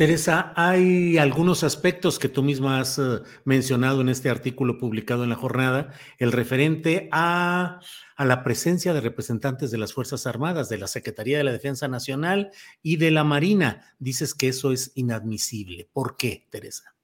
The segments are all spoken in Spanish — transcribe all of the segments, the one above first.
Teresa, hay algunos aspectos que tú misma has uh, mencionado en este artículo publicado en la jornada, el referente a a la presencia de representantes de las Fuerzas Armadas, de la Secretaría de la Defensa Nacional y de la Marina. Dices que eso es inadmisible. ¿Por qué, Teresa?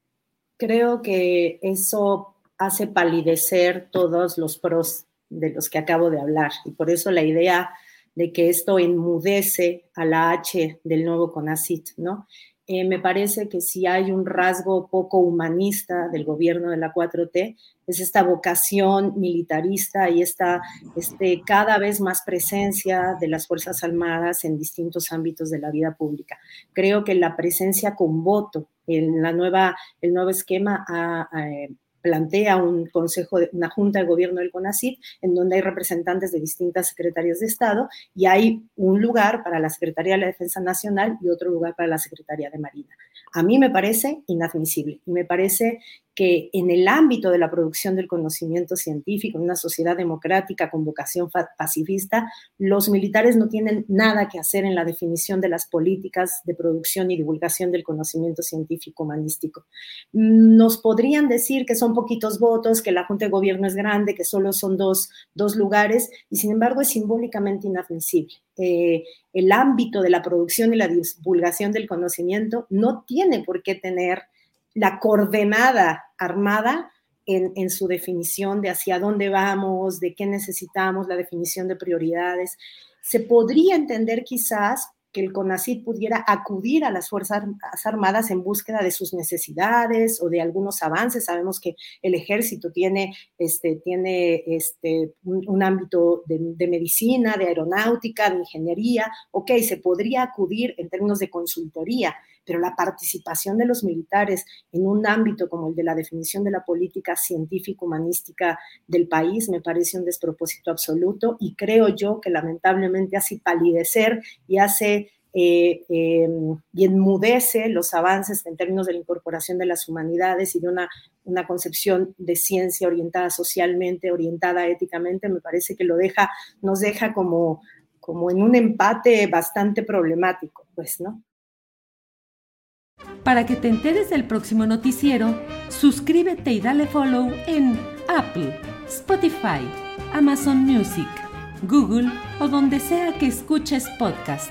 Creo que eso hace palidecer todos los pros de los que acabo de hablar y por eso la idea de que esto enmudece a la H del nuevo CONACIT, ¿no? Eh, me parece que si hay un rasgo poco humanista del gobierno de la 4T, es esta vocación militarista y esta este, cada vez más presencia de las Fuerzas Armadas en distintos ámbitos de la vida pública. Creo que la presencia con voto en la nueva, el nuevo esquema ha, plantea un consejo, de, una junta de gobierno del CONACYT, en donde hay representantes de distintas secretarías de Estado y hay un lugar para la Secretaría de la Defensa Nacional y otro lugar para la Secretaría de Marina. A mí me parece inadmisible y me parece que en el ámbito de la producción del conocimiento científico, en una sociedad democrática con vocación pacifista, los militares no tienen nada que hacer en la definición de las políticas de producción y divulgación del conocimiento científico humanístico. Nos podrían decir que son poquitos votos, que la Junta de Gobierno es grande, que solo son dos, dos lugares, y sin embargo es simbólicamente inadmisible. Eh, el ámbito de la producción y la divulgación del conocimiento no tiene por qué tener la coordenada armada en, su definición de hacia dónde vamos, de qué necesitamos, la definición de prioridades. Se podría entender quizás que el CONACID pudiera acudir a las Fuerzas Armadas en búsqueda de sus necesidades o de algunos avances. Sabemos que el ejército tiene, este, tiene este, un, ámbito de, de, medicina, de aeronáutica, de ingeniería. Ok, se podría acudir en términos de consultoría, pero la participación de los militares en un ámbito como el de la definición de la política científico-humanística del país me parece un despropósito absoluto y creo yo que lamentablemente hace palidecer y hace eh, em, y enmudece los avances en términos de la incorporación de las humanidades y de una, una concepción de ciencia orientada socialmente, orientada éticamente, me parece que lo deja, nos deja como, como en un empate bastante problemático, pues, ¿no? Para que te enteres del próximo noticiero, suscríbete y dale follow en Apple, Spotify, Amazon Music, Google o donde sea que escuches podcast.